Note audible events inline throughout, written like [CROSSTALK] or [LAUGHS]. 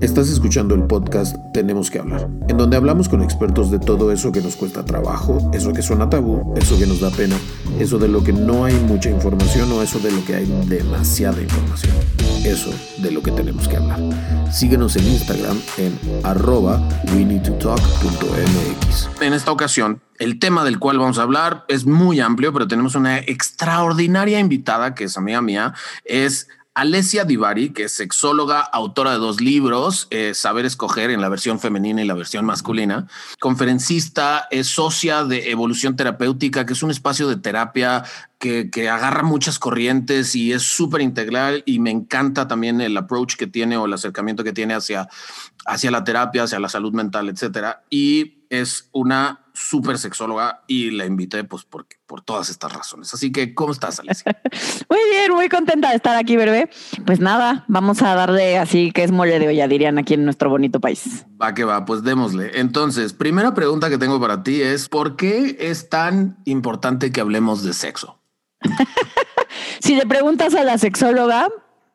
Estás escuchando el podcast Tenemos que hablar, en donde hablamos con expertos de todo eso que nos cuesta trabajo, eso que suena tabú, eso que nos da pena, eso de lo que no hay mucha información o eso de lo que hay demasiada información. Eso de lo que tenemos que hablar. Síguenos en Instagram en arroba we need to talk.mx. En esta ocasión, el tema del cual vamos a hablar es muy amplio, pero tenemos una extraordinaria invitada que es amiga mía, es Alessia Divari, que es sexóloga, autora de dos libros, eh, Saber Escoger en la versión femenina y la versión masculina, conferencista, es socia de Evolución Terapéutica, que es un espacio de terapia que, agarra muchas corrientes y es súper integral y me encanta también el approach que tiene o el acercamiento que tiene hacia, hacia la terapia, hacia la salud mental, etcétera. Y es una súper sexóloga y la invité pues porque, por todas estas razones. Así que, ¿cómo estás, Alicia? [LAUGHS] muy bien, muy contenta de estar aquí, bebé. Pues nada, vamos a darle así que es mole de olla, dirían aquí en nuestro bonito país. Va que va, pues démosle. Entonces, primera pregunta que tengo para ti es, ¿por qué es tan importante que hablemos de sexo? [LAUGHS] si le preguntas a la sexóloga,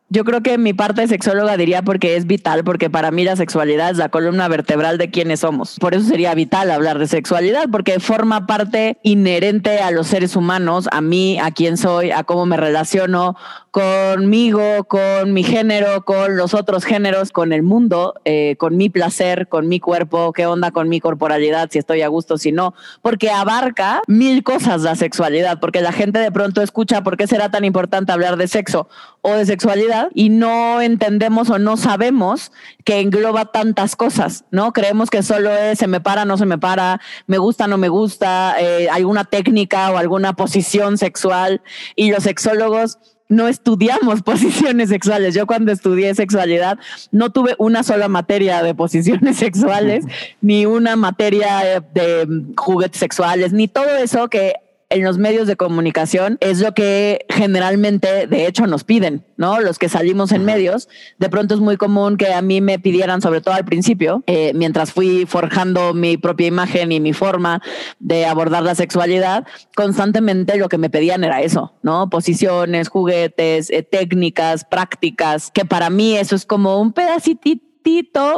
yo creo que mi parte sexóloga diría porque es vital, porque para mí la sexualidad es la columna vertebral de quiénes somos. Por eso sería vital hablar de sexualidad, porque forma parte inherente a los seres humanos, a mí, a quién soy, a cómo me relaciono conmigo, con mi género, con los otros géneros, con el mundo, eh, con mi placer, con mi cuerpo, qué onda con mi corporalidad, si estoy a gusto, si no, porque abarca mil cosas la sexualidad, porque la gente de pronto escucha por qué será tan importante hablar de sexo o de sexualidad y no entendemos o no sabemos que engloba tantas cosas, ¿no? Creemos que solo es se me para, no se me para, me gusta, no me gusta, eh, alguna técnica o alguna posición sexual y los sexólogos no estudiamos [LAUGHS] posiciones sexuales. Yo cuando estudié sexualidad no tuve una sola materia de posiciones [LAUGHS] sexuales, ni una materia de juguetes sexuales, ni todo eso que en los medios de comunicación es lo que generalmente, de hecho, nos piden, ¿no? Los que salimos en medios, de pronto es muy común que a mí me pidieran, sobre todo al principio, eh, mientras fui forjando mi propia imagen y mi forma de abordar la sexualidad, constantemente lo que me pedían era eso, ¿no? Posiciones, juguetes, eh, técnicas, prácticas, que para mí eso es como un pedacitito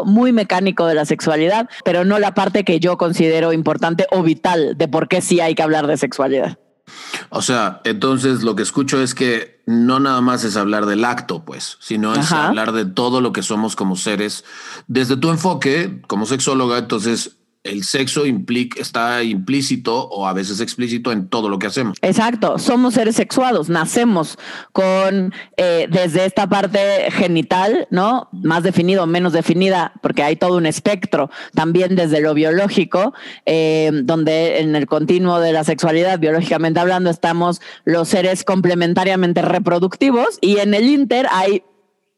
muy mecánico de la sexualidad, pero no la parte que yo considero importante o vital de por qué sí hay que hablar de sexualidad. O sea, entonces lo que escucho es que no nada más es hablar del acto, pues, sino es hablar de todo lo que somos como seres. Desde tu enfoque como sexóloga, entonces el sexo implica, está implícito o a veces explícito en todo lo que hacemos. Exacto, somos seres sexuados, nacemos con eh, desde esta parte genital, ¿no? Más definido, menos definida, porque hay todo un espectro, también desde lo biológico, eh, donde en el continuo de la sexualidad, biológicamente hablando, estamos los seres complementariamente reproductivos y en el inter hay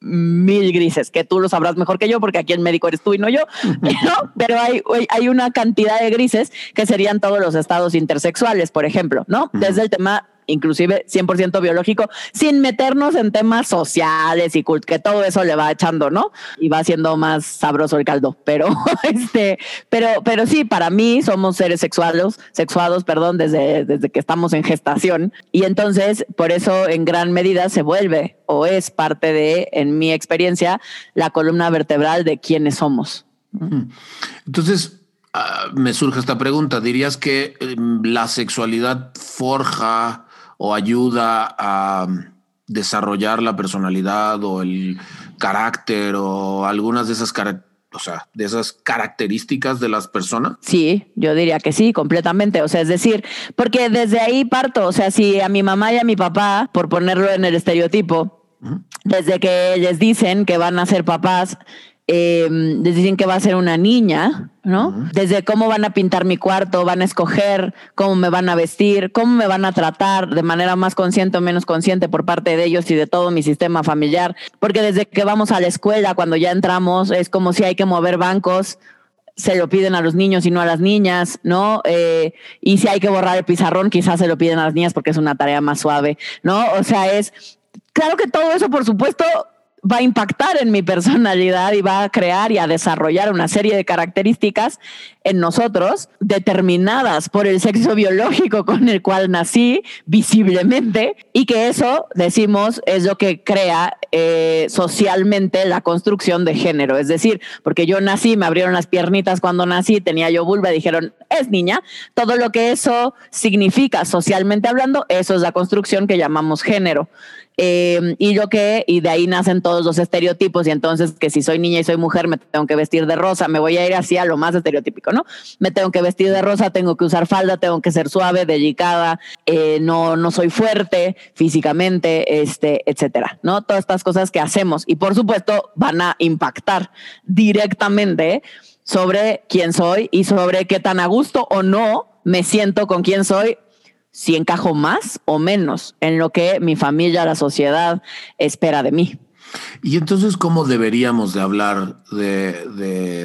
mil grises, que tú lo sabrás mejor que yo, porque aquí el médico eres tú y no yo, [LAUGHS] pero hay, hay una cantidad de grises que serían todos los estados intersexuales, por ejemplo, ¿no? Desde el tema inclusive 100% biológico, sin meternos en temas sociales y que todo eso le va echando, ¿no? Y va haciendo más sabroso el caldo. Pero, [LAUGHS] este, pero, pero sí, para mí somos seres sexuados, sexuados, perdón, desde, desde que estamos en gestación. Y entonces, por eso en gran medida se vuelve o es parte de, en mi experiencia, la columna vertebral de quiénes somos. Entonces, ah, me surge esta pregunta. ¿Dirías que em, la sexualidad forja o ayuda a desarrollar la personalidad o el carácter o algunas de esas o sea, de esas características de las personas? Sí, yo diría que sí, completamente. O sea, es decir, porque desde ahí parto. O sea, si a mi mamá y a mi papá, por ponerlo en el estereotipo, desde que les dicen que van a ser papás, eh, les dicen que va a ser una niña, ¿no? Desde cómo van a pintar mi cuarto, van a escoger cómo me van a vestir, cómo me van a tratar de manera más consciente o menos consciente por parte de ellos y de todo mi sistema familiar. Porque desde que vamos a la escuela, cuando ya entramos, es como si hay que mover bancos se lo piden a los niños y no a las niñas, ¿no? Eh, y si hay que borrar el pizarrón, quizás se lo piden a las niñas porque es una tarea más suave, ¿no? O sea, es, claro que todo eso, por supuesto, va a impactar en mi personalidad y va a crear y a desarrollar una serie de características en nosotros determinadas por el sexo biológico con el cual nací visiblemente y que eso, decimos, es lo que crea eh, socialmente la construcción de género. Es decir, porque yo nací, me abrieron las piernitas cuando nací, tenía yo vulva, dijeron, es niña. Todo lo que eso significa socialmente hablando, eso es la construcción que llamamos género. Eh, y lo que, y de ahí nacen todos los estereotipos, y entonces que si soy niña y soy mujer, me tengo que vestir de rosa, me voy a ir así a lo más estereotípico, ¿no? Me tengo que vestir de rosa, tengo que usar falda, tengo que ser suave, delicada, eh, no, no soy fuerte físicamente, este, etcétera, ¿no? Todas estas cosas que hacemos, y por supuesto van a impactar directamente sobre quién soy y sobre qué tan a gusto o no me siento con quién soy si encajo más o menos en lo que mi familia, la sociedad espera de mí. Y entonces, ¿cómo deberíamos de hablar de,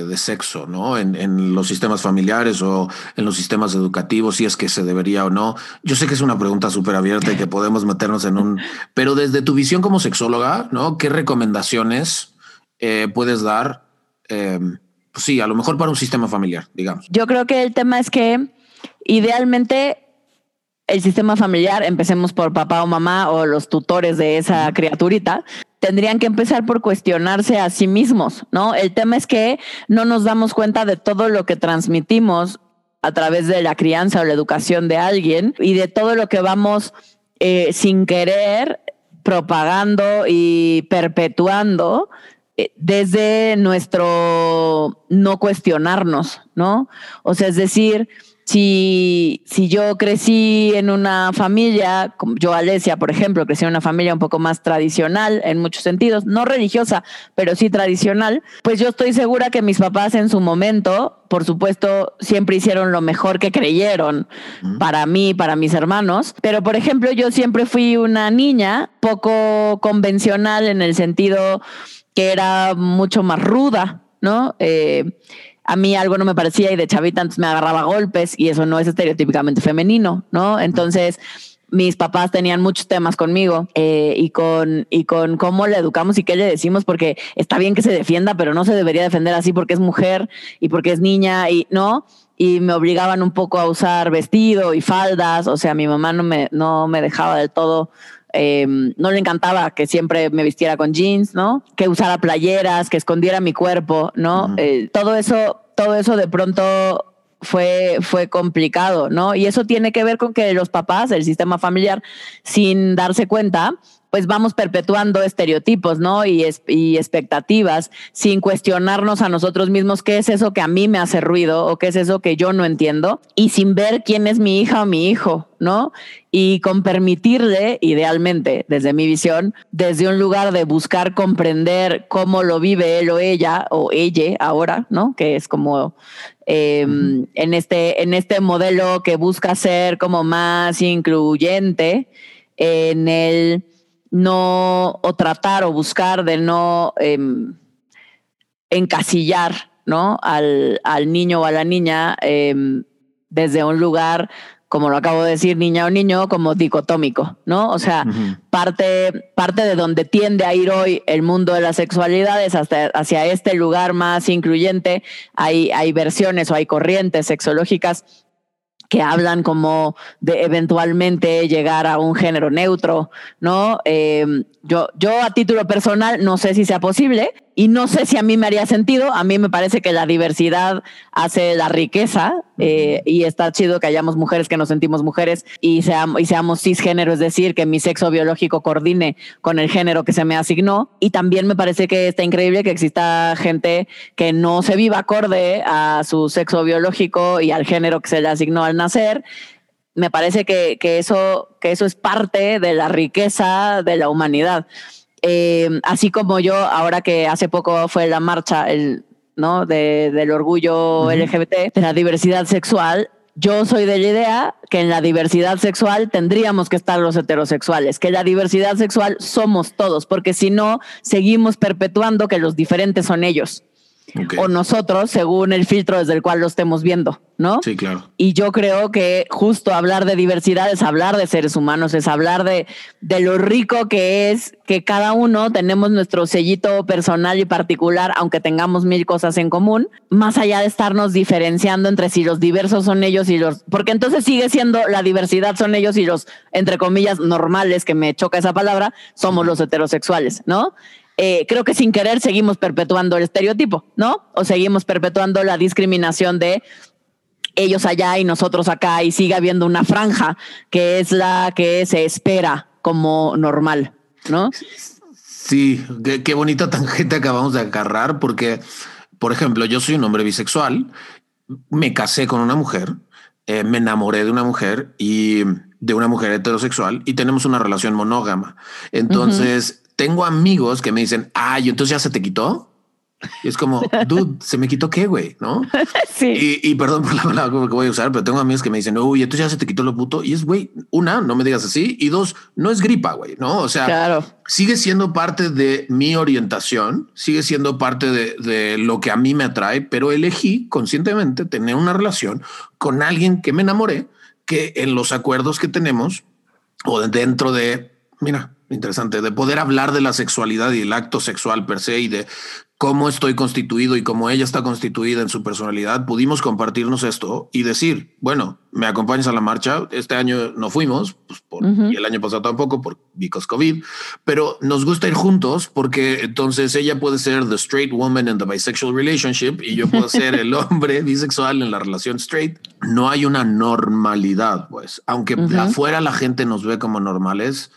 de, sexo, ¿no? En, en, los sistemas familiares o en los sistemas educativos, si es que se debería o no. Yo sé que es una pregunta súper abierta y que podemos meternos en un... Pero desde tu visión como sexóloga, ¿no? ¿Qué recomendaciones eh, puedes dar? Eh, pues sí, a lo mejor para un sistema familiar, digamos. Yo creo que el tema es que idealmente el sistema familiar, empecemos por papá o mamá o los tutores de esa criaturita, tendrían que empezar por cuestionarse a sí mismos, ¿no? El tema es que no nos damos cuenta de todo lo que transmitimos a través de la crianza o la educación de alguien y de todo lo que vamos eh, sin querer propagando y perpetuando eh, desde nuestro no cuestionarnos, ¿no? O sea, es decir, si, si yo crecí en una familia, como yo, Alesia, por ejemplo, crecí en una familia un poco más tradicional en muchos sentidos, no religiosa, pero sí tradicional, pues yo estoy segura que mis papás en su momento, por supuesto, siempre hicieron lo mejor que creyeron para mí, para mis hermanos. Pero, por ejemplo, yo siempre fui una niña poco convencional en el sentido que era mucho más ruda, ¿no? Eh, a mí algo no me parecía y de chavita antes me agarraba golpes y eso no es estereotípicamente femenino, ¿no? Entonces mis papás tenían muchos temas conmigo eh, y con y con cómo le educamos y qué le decimos porque está bien que se defienda pero no se debería defender así porque es mujer y porque es niña y no y me obligaban un poco a usar vestido y faldas o sea mi mamá no me no me dejaba del todo Em, no le encantaba que siempre me vistiera con jeans, ¿no? Que usara playeras, que escondiera mi cuerpo, ¿no? Eh, todo eso, todo eso de pronto fue, fue complicado, ¿no? Y eso tiene que ver con que los papás, el sistema familiar, sin darse cuenta, pues vamos perpetuando estereotipos, ¿no? Y, y, expectativas sin cuestionarnos a nosotros mismos qué es eso que a mí me hace ruido o qué es eso que yo no entiendo y sin ver quién es mi hija o mi hijo, ¿no? Y con permitirle, idealmente, desde mi visión, desde un lugar de buscar comprender cómo lo vive él o ella o ella ahora, ¿no? Que es como em, en, este, en este modelo que busca ser como más incluyente en el no, o tratar o buscar de no em, encasillar, ¿no? Al, niño o a la niña em, desde un lugar, como lo acabo de decir, niña o niño, como dicotómico, ¿no? O sea, parte, parte de donde tiende a ir hoy el mundo de las sexualidades hasta, hacia este lugar más incluyente, hay, hay versiones o hay corrientes sexológicas que hablan como de eventualmente llegar a un género neutro, ¿no? Eh, yo, yo a título personal no sé si sea posible, y no sé si a mí me haría sentido. A mí me parece que la diversidad hace la riqueza eh, y está chido que hayamos mujeres que nos sentimos mujeres y seamos, y seamos cisgénero, es decir, que mi sexo biológico coordine con el género que se me asignó. Y también me parece que está increíble que exista gente que no se viva acorde a su sexo biológico y al género que se le asignó al nacer me parece que, que, eso, que eso es parte de la riqueza de la humanidad. Eh, así como yo, ahora que hace poco fue la marcha el, ¿no? del orgullo LGBT, de la diversidad sexual, yo soy de la idea que en la diversidad sexual tendríamos que estar los heterosexuales, que la diversidad sexual somos todos, porque si no, seguimos perpetuando que los diferentes son ellos. O nosotros según el filtro desde el cual lo estemos viendo, ¿no? Sí, claro. Y yo creo que justo hablar de diversidad es hablar de seres humanos, es hablar de, de lo rico que es que cada uno tenemos nuestro sellito personal y particular, aunque tengamos mil cosas en común, más allá de estarnos diferenciando entre si los diversos son ellos y los, porque entonces sigue siendo la diversidad son ellos y los, entre comillas, normales, que me choca esa palabra, somos los heterosexuales, ¿no? Eh, creo que sin querer seguimos perpetuando el estereotipo, ¿no? O seguimos perpetuando la discriminación de ellos allá y nosotros acá y sigue habiendo una franja que es la que se espera como normal, ¿no? Sí, qué, bonita tangente acabamos de agarrar porque, por ejemplo, yo soy un hombre bisexual, me casé con una mujer, eh, me enamoré de una mujer y de una mujer heterosexual y tenemos una relación monógama. Entonces, tengo amigos que me dicen, ay, entonces ya se te quitó. Y es como, [LAUGHS] dude, se me quitó qué, güey, ¿no? [LAUGHS] Sí. Y, perdón por la palabra que voy a usar, pero tengo amigos que me dicen, uy, entonces ya se te quitó lo puto. Y es, güey, una, no me digas así. Y dos, no es gripa, güey, ¿no? O sea, claro. sigue siendo parte de mi orientación, sigue siendo parte de, de lo que a mí me atrae, pero elegí conscientemente tener una relación con alguien que me enamoré, que en los acuerdos que tenemos o dentro de, mira, interesante, de poder hablar de la sexualidad y el acto sexual per se y de cómo estoy constituido y cómo ella está constituida en su personalidad, pudimos compartirnos esto y decir, bueno, me acompañas a la marcha. Este año no fuimos, pues por, y el año pasado tampoco, por because COVID, pero nos gusta ir juntos porque entonces ella puede ser the straight woman in the bisexual relationship y yo puedo ser el [LAUGHS] hombre bisexual en la relación straight. No hay una normalidad, pues, aunque afuera la gente nos ve como normales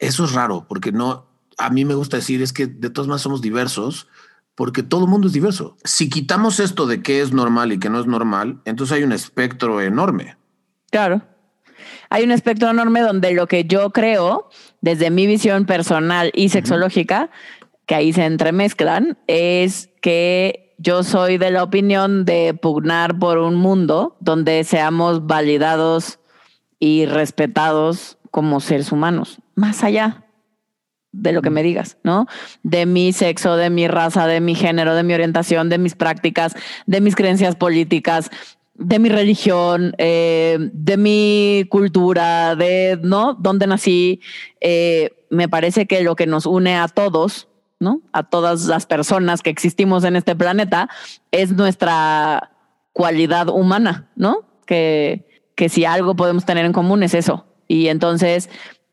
eso es raro, porque no, a mí me gusta decir es que de todos modos somos diversos, porque todo el mundo es diverso. Si quitamos esto de qué es normal y qué no es normal, entonces hay un espectro enorme. Claro. Hay un espectro enorme donde lo que yo creo, desde mi visión personal y sexológica, que ahí se entremezclan, es que yo soy de la opinión de pugnar por un mundo donde seamos validados y respetados como seres humanos, más allá de lo que me digas, ¿no? De mi sexo, de mi raza, de mi género, de mi orientación, de mis prácticas, de mis creencias políticas, de mi religión, eh, de mi cultura, de, ¿no? Dónde nací. Eh, me parece que lo que nos une a todos, ¿no? A todas las personas que existimos en este planeta es nuestra cualidad humana, ¿no? Que, que si algo podemos tener en común es eso, y entonces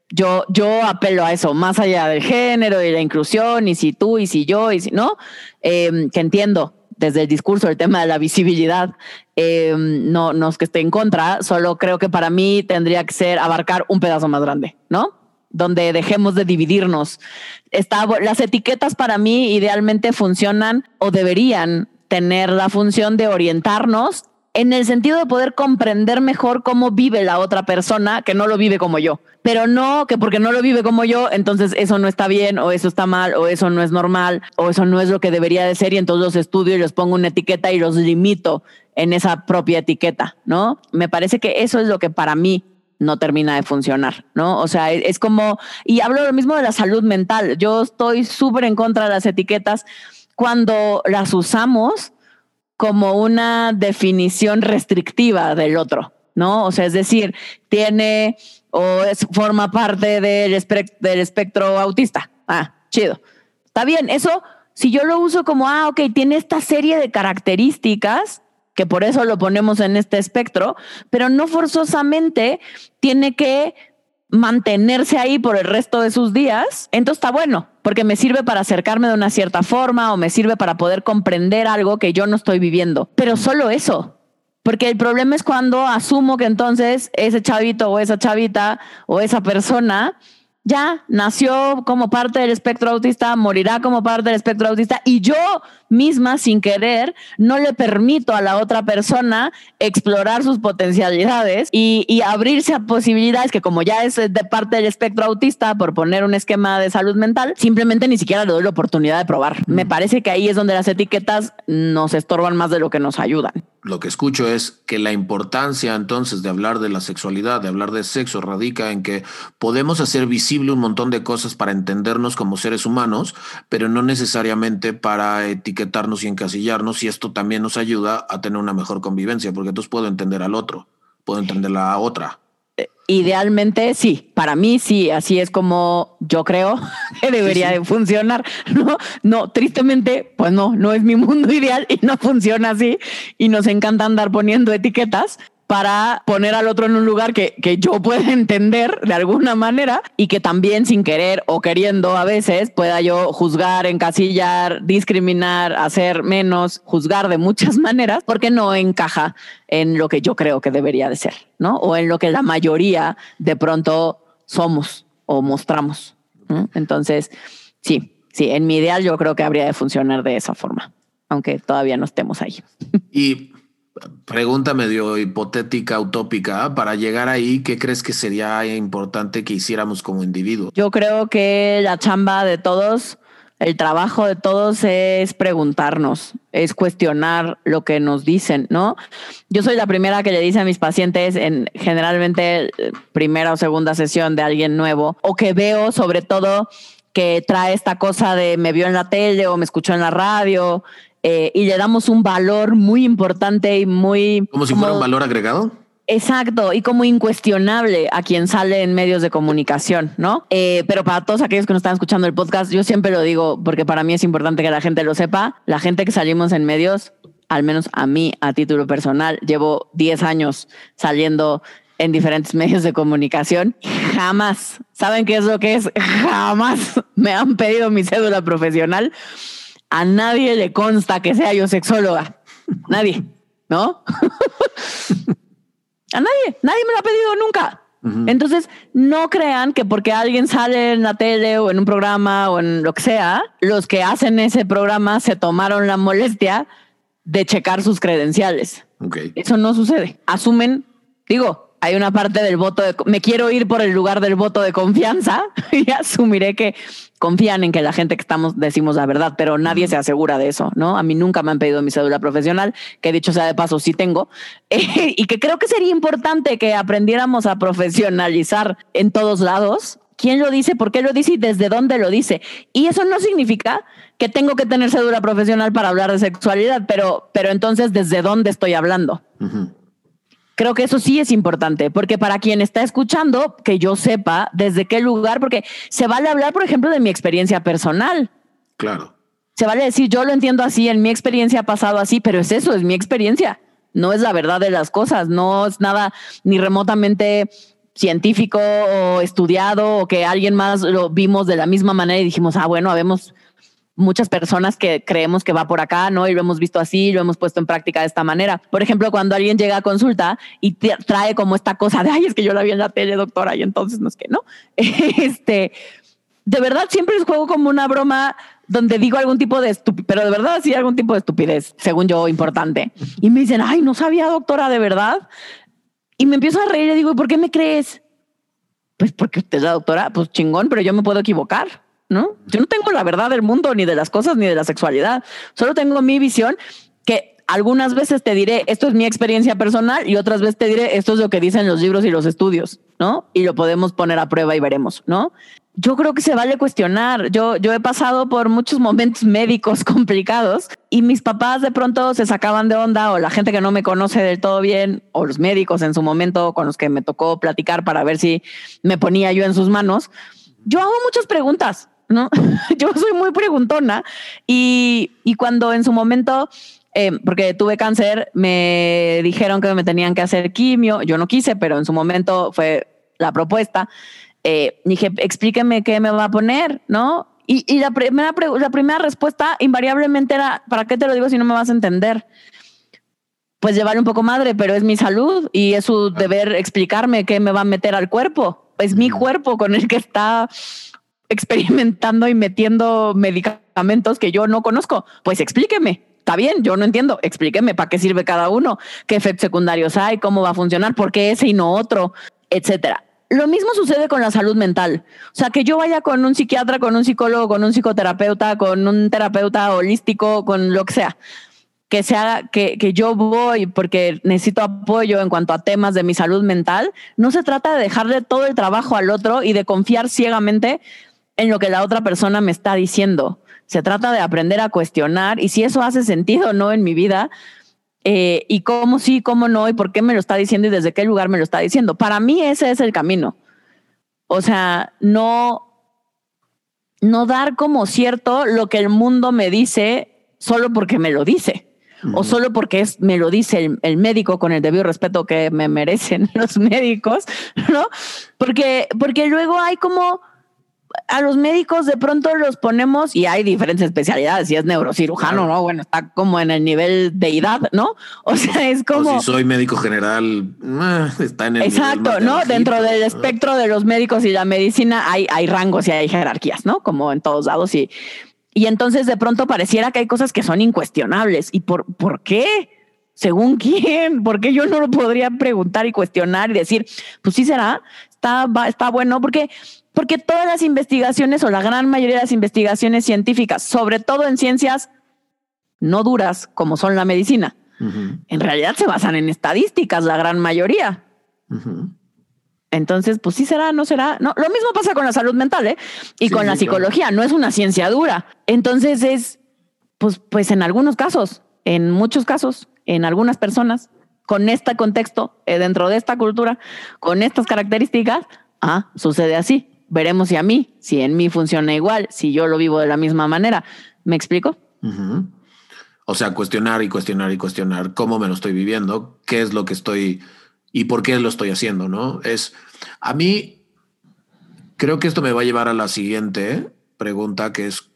yo, yo apelo a eso, más allá del género y la inclusión, y si tú, y si yo, y si no, em, que entiendo desde el discurso el tema de la visibilidad, em, no, no es que esté en contra, solo creo que para mí tendría que ser abarcar un pedazo más grande, ¿no? donde dejemos de dividirnos. Está, las etiquetas para mí idealmente funcionan o deberían tener la función de orientarnos en el sentido de poder comprender mejor cómo vive la otra persona que no lo vive como yo. Pero no que porque no lo vive como yo, entonces eso no está bien o eso está mal o eso no es normal o eso no es lo que debería de ser y entonces los estudio y les pongo una etiqueta y los limito en esa propia etiqueta, ¿no? Me parece que eso es lo que para mí no termina de funcionar, ¿no? O sea, es, como, y hablo lo mismo de la salud mental, yo estoy súper en contra de las etiquetas cuando las usamos como una definición restrictiva del otro, ¿no? O sea, es decir, tiene o es, forma parte del, del espectro autista. Ah, chido. Está bien, eso, si yo lo uso como, ah, ok, tiene esta serie de características, que por eso lo ponemos en este espectro, pero no forzosamente tiene que mantenerse ahí por el resto de sus días, entonces está bueno, porque me sirve para acercarme de una cierta forma o me sirve para poder comprender algo que yo no estoy viviendo. Pero solo eso, porque el problema es cuando asumo que entonces ese chavito o esa chavita o esa persona ya nació como parte del espectro autista, morirá como parte del espectro autista y yo misma sin querer no le permito a la otra persona explorar sus potencialidades y, abrirse a posibilidades que como ya es de parte del espectro autista, por poner un esquema de salud mental, simplemente ni siquiera le doy la oportunidad de probar. Me parece que ahí es donde las etiquetas nos estorban más de lo que nos ayudan. Lo que escucho es que la importancia entonces de hablar de la sexualidad, de hablar de sexo, radica en que podemos hacer visible un montón de cosas para entendernos como seres humanos, pero no necesariamente para etiquetarnos y encasillarnos, y esto también nos ayuda a tener una mejor convivencia, porque entonces puedo entender al otro, puedo entender a la otra. Idealmente sí, para mí sí, así es como yo creo [LAUGHS] que debería de funcionar. [LAUGHS] No, no, tristemente, pues no, no es mi mundo [LAUGHS] ideal y no funciona así. Y nos encanta andar poniendo etiquetas, para poner al otro en un lugar que, que yo pueda [LAUGHS] entender de alguna manera y que también sin querer o queriendo a veces pueda yo juzgar, encasillar, discriminar, hacer menos, juzgar de muchas [LAUGHS] maneras porque no encaja en lo que yo creo que debería de ser, ¿no? O en lo que la mayoría de pronto somos o mostramos. Entonces, sí, sí, en mi ideal yo creo que habría de funcionar de esa forma, aunque todavía no estemos ahí. Y pregunta medio hipotética, utópica, para llegar ahí, ¿qué crees que sería importante que hiciéramos como individuos? Yo creo que la chamba de todos, el trabajo de todos es preguntarnos, es cuestionar lo que nos dicen, ¿no? Yo soy la primera que le dice a mis pacientes en generalmente primera o segunda sesión de alguien nuevo o que veo sobre todo que trae esta cosa de me vio en la tele o me escuchó en la radio eh, y le damos un valor muy importante y muy... Como si fuera un valor agregado. Exacto, y como incuestionable a quien sale en medios de comunicación, ¿no? Eh, pero para todos aquellos que nos están escuchando el podcast, yo siempre lo digo porque para mí es importante que la gente lo sepa, la gente que salimos en medios, al menos a mí, a título personal, llevo 10 años saliendo en diferentes [LAUGHS] medios de comunicación, jamás, ¿saben qué es lo que es? Jamás me han pedido mi cédula profesional a nadie le consta que sea yo sexóloga. Nadie, ¿no? [LAUGHS] a nadie, nadie me lo ha pedido nunca. Entonces, no crean que porque alguien sale en la tele o en un programa o en lo que sea, los que hacen ese programa se tomaron la molestia de checar sus credenciales. Eso no sucede. Asumen, digo, hay una parte del voto de me quiero ir por el lugar del voto de confianza [LAUGHS] y asumiré que confían en que la gente que estamos decimos la verdad, pero nadie se asegura de eso, ¿no? A mí nunca me han pedido mi cédula profesional, que dicho sea de paso sí tengo, [LAUGHS] y que creo que sería importante que aprendiéramos a profesionalizar en todos lados. ¿Quién lo dice? ¿Por qué lo dice? ¿Y desde dónde lo dice? Y eso no significa que tengo que tener cédula profesional para hablar de sexualidad, pero, pero entonces, ¿desde dónde estoy hablando? Creo que eso sí es importante, porque para quien está escuchando, que yo sepa desde qué lugar, porque se vale hablar, por ejemplo, de mi experiencia personal. Claro. Se vale decir, yo lo entiendo así, en mi experiencia ha pasado así, pero es eso, es mi experiencia. No es la verdad de las cosas, no es nada ni remotamente científico o estudiado o que alguien más lo vimos de la misma manera y dijimos, ah, bueno, habemos muchas personas que creemos que va por acá, ¿no? Y lo hemos visto así, lo hemos puesto en práctica de esta manera. Por ejemplo, cuando alguien llega a consulta y trae como esta cosa de, ay, es que yo la vi en la tele, doctora, y entonces no es que no. [LAUGHS] este, de verdad siempre juego como una broma donde digo algún tipo de estupidez, pero de verdad sí algún tipo de estupidez, según yo, importante. Y me dicen, ay, no sabía, doctora, de verdad. Y me empiezo a reír y digo, ¿y por qué me crees? Pues porque usted es la doctora, pues chingón, pero yo me puedo equivocar. ¿No? Yo no tengo la verdad del mundo, ni de las cosas, ni de la sexualidad. Solo tengo mi visión que algunas veces te diré, esto es mi experiencia personal y otras veces te diré, esto es lo que dicen los libros y los estudios, ¿no? Y lo podemos poner a prueba y veremos, ¿no? Yo creo que se vale cuestionar. Yo, yo he pasado por muchos momentos médicos [LAUGHS] complicados y mis papás de pronto se sacaban de onda o la gente que no me conoce del todo bien o los médicos en su momento con los que me tocó platicar para ver si me ponía yo en sus manos. Yo hago muchas preguntas ¿no? [LAUGHS] Yo soy muy preguntona y, cuando en su momento, eh, porque tuve cáncer, me dijeron que me tenían que hacer quimio, yo no quise, pero en su momento fue la propuesta. Eh, dije, explíqueme qué me va a poner, ¿no? Y, la, primera, la primera respuesta invariablemente era, ¿para qué te lo digo si no me vas a entender? Pues llevarle un poco madre, pero es mi salud y es su deber explicarme qué me va a meter al cuerpo. Es mi cuerpo con el que está experimentando y metiendo medicamentos que yo no conozco. Pues explíqueme. Está bien, yo no entiendo. Explíqueme para qué sirve cada uno, qué efectos secundarios hay, cómo va a funcionar, por qué ese y no otro, etcétera. Lo mismo sucede con la salud mental. O sea, que yo vaya con un psiquiatra, con un psicólogo, con un psicoterapeuta, con un terapeuta holístico, con lo que sea que sea que, que yo voy porque necesito apoyo en cuanto a temas de mi salud mental, no se trata de dejarle todo el trabajo al otro y de confiar ciegamente en lo que la otra persona me está diciendo. Se trata de aprender a cuestionar y si eso hace sentido o no en mi vida, eh, y cómo sí, cómo no, y por qué me lo está diciendo y desde qué lugar me lo está diciendo. Para mí ese es el camino. O sea, no, no dar como cierto lo que el mundo me dice solo porque me lo dice o solo porque es, me lo dice el, médico con el debido respeto que me merecen [LAUGHS] los médicos, ¿no? Porque, porque luego hay como a los médicos de pronto los ponemos y hay diferentes especialidades. Si es neurocirujano, ¿no? Bueno, está como en el nivel de edad, ¿no? [LAUGHS] O sea, es como. si soy médico general, eh, está en el. Exacto, ¿no? Dentro del espectro de los médicos y la medicina hay, hay rangos y hay jerarquías, ¿no? Como en todos lados. Y y entonces de pronto pareciera que hay cosas que son incuestionables. ¿Y por, por qué? ¿Según quién? ¿Por qué yo no lo podría preguntar y cuestionar y decir, pues sí será, está, está bueno? Porque, porque todas las investigaciones o la gran mayoría de las investigaciones científicas, sobre todo en ciencias no duras como son la medicina, en realidad se basan en estadísticas, la gran mayoría. Entonces, pues sí será, no será. No, lo mismo pasa con la salud mental, ¿eh? Y con la psicología, no es una ciencia dura. Entonces es, pues, pues en algunos casos, en muchos casos, en algunas personas, con este contexto, eh, dentro de esta cultura, con estas características, ah, sucede así. Veremos si a mí, si en mí funciona igual, si yo lo vivo de la misma manera. ¿Me explico? O sea, cuestionar y cuestionar y cuestionar cómo me lo estoy viviendo, qué es lo que estoy y por qué lo estoy haciendo, ¿no? Es, a mí, creo que esto me va a llevar a la siguiente pregunta, que es,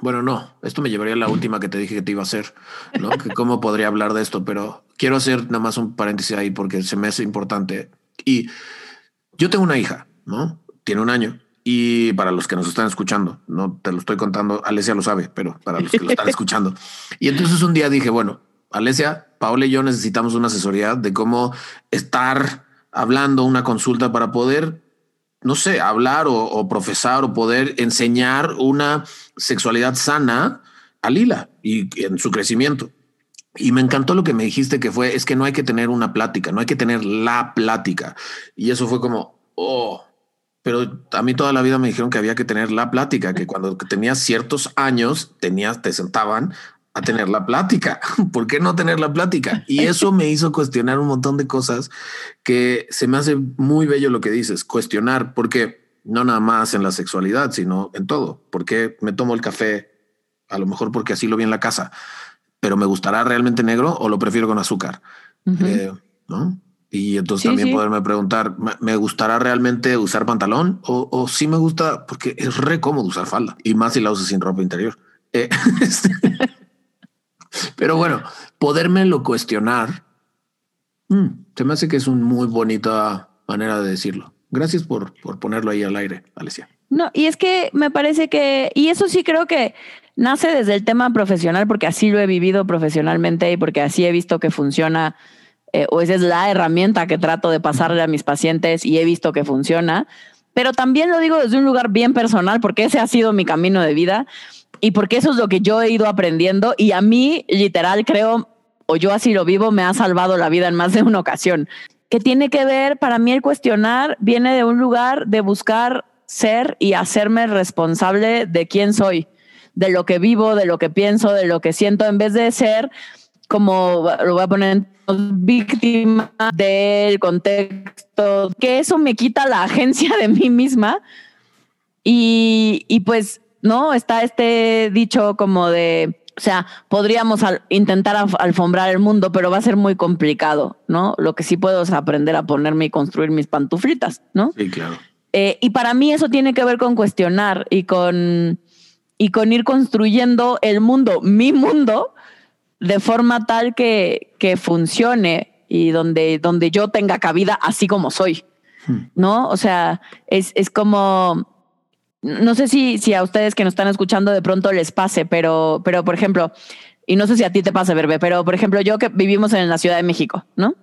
bueno, no, esto me llevaría a la [LAUGHS] última que te dije que te iba a hacer, ¿no? que cómo podría hablar de esto, pero quiero hacer nada más un paréntesis ahí porque se me hace importante. Y yo tengo una hija, ¿no? Tiene un año. Y para los que nos están escuchando, no te lo estoy contando, Alesia lo sabe, pero para los que lo están [LAUGHS] escuchando. Y entonces un día dije, bueno, Alesia, Paola y yo necesitamos una asesoría de cómo estar hablando una consulta para poder, no sé, hablar o, profesar o poder enseñar una sexualidad sana a Lila y en su crecimiento. Y me encantó lo que me dijiste que fue, es que no hay que tener una plática, no hay que tener la plática. Y eso fue como, oh, pero a mí toda la vida me dijeron que había que tener la plática, que cuando tenías ciertos años, tenías, te sentaban a tener la plática. [LAUGHS] ¿Por qué no tener la plática? Y eso me hizo cuestionar un montón de cosas que se me hace muy bello lo que dices, cuestionar, porque no nada más en la sexualidad, sino en todo. ¿Por qué me tomo el café? A lo mejor porque así lo vi en la casa, pero me gustará realmente negro o lo prefiero con azúcar. Eh, ¿no? Y entonces también poderme preguntar, ¿me gustará realmente usar pantalón o, o sí me gusta porque es re cómodo usar falda y más si la usas sin ropa interior? Eh, [LAUGHS] este, pero bueno, podérmelo cuestionar, mm, se me hace que es una muy bonita manera de decirlo. Gracias por, por ponerlo ahí al aire, Alicia. No, y es que me parece que, y eso sí creo que nace desde el tema profesional, porque así lo he vivido profesionalmente y porque así he visto que funciona, eh, o esa es la herramienta que trato de pasarle a mis pacientes y he visto que funciona. Pero también lo digo desde un lugar bien personal, porque ese ha sido mi camino de vida y porque eso es lo que yo he ido aprendiendo y a mí literal creo, o yo así lo vivo, me ha salvado la vida en más de una ocasión. Que tiene que ver, para mí el cuestionar viene de un lugar de buscar ser y hacerme responsable de quién soy, de lo que vivo, de lo que pienso, de lo que siento, en vez de ser como, lo voy a poner víctima del contexto, que eso me quita la agencia de mí misma. Y, y pues ¿no? Está este dicho como de, o sea, podríamos intentar alfombrar el mundo, pero va a ser muy complicado, ¿no? Lo que sí puedo es aprender a ponerme y construir mis pantuflitas, ¿no? Sí, claro. Eh, y para mí eso tiene que ver con cuestionar y con, y con ir construyendo el mundo, mi mundo, de forma tal que, que funcione y donde, donde yo tenga cabida así como soy, hmm. ¿no? O sea, es, es como no sé si, si a ustedes que nos están escuchando de pronto les pase, pero, pero por ejemplo, y no sé si a ti te pasa, Verbe, pero por ejemplo, yo que vivimos en la Ciudad de México, ¿no?